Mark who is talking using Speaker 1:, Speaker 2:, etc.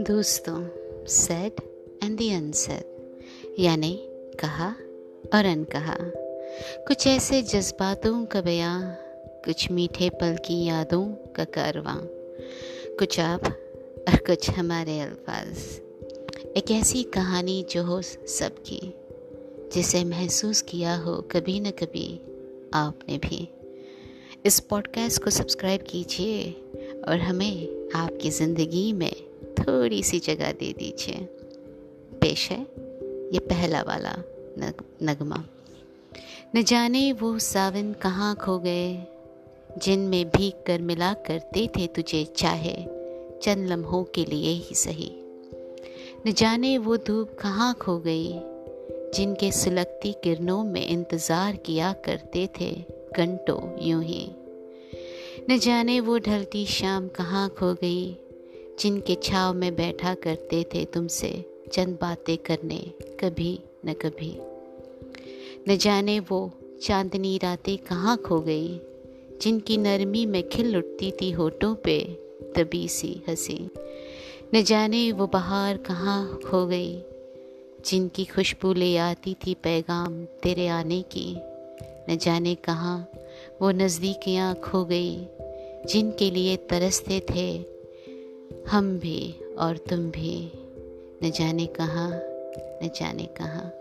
Speaker 1: दोस्तों said and the unsaid यानी कहा और अनकहा। कुछ ऐसे जज्बातों का बयां कुछ मीठे पल की यादों का कारवां, कुछ आप और कुछ हमारे अल्फाज। एक ऐसी कहानी जो हो सबकी, जिसे महसूस किया हो कभी न कभी आपने भी। इस पॉडकास्ट को सब्सक्राइब कीजिए और हमें आपकी ज़िंदगी में थोड़ी सी जगह दे दीजिए। पेश है ये पहला वाला नग, नगमा। न जाने वो सावन कहाँ खो गए जिनमें भीग कर मिला करते थे तुझे चाहे चंद लम्हों के लिए ही सही। न जाने वो धूप कहाँ खो गई जिनके सुलगती किरणों में इंतज़ार किया करते थे घंटों यूँ ही। न जाने वो ढलती शाम कहाँ खो गई, जिनके छाव में बैठा करते थे तुमसे चंद बातें करने, कभी न कभी। न जाने वो चांदनी रातें कहाँ खो गई, जिनकी नरमी में खिल उठती थी होठों पे तभी सी हँसी। न जाने वो बहार कहाँ खो गई, जिनकी खुशबू ले आती थी पैगाम तेरे आने की। न जाने कहाँ, वो नज़दीकियाँ खो गई, जिनके लिए तरसते थे, हम भी और तुम भी, न जाने कहाँ, न जाने कहाँ।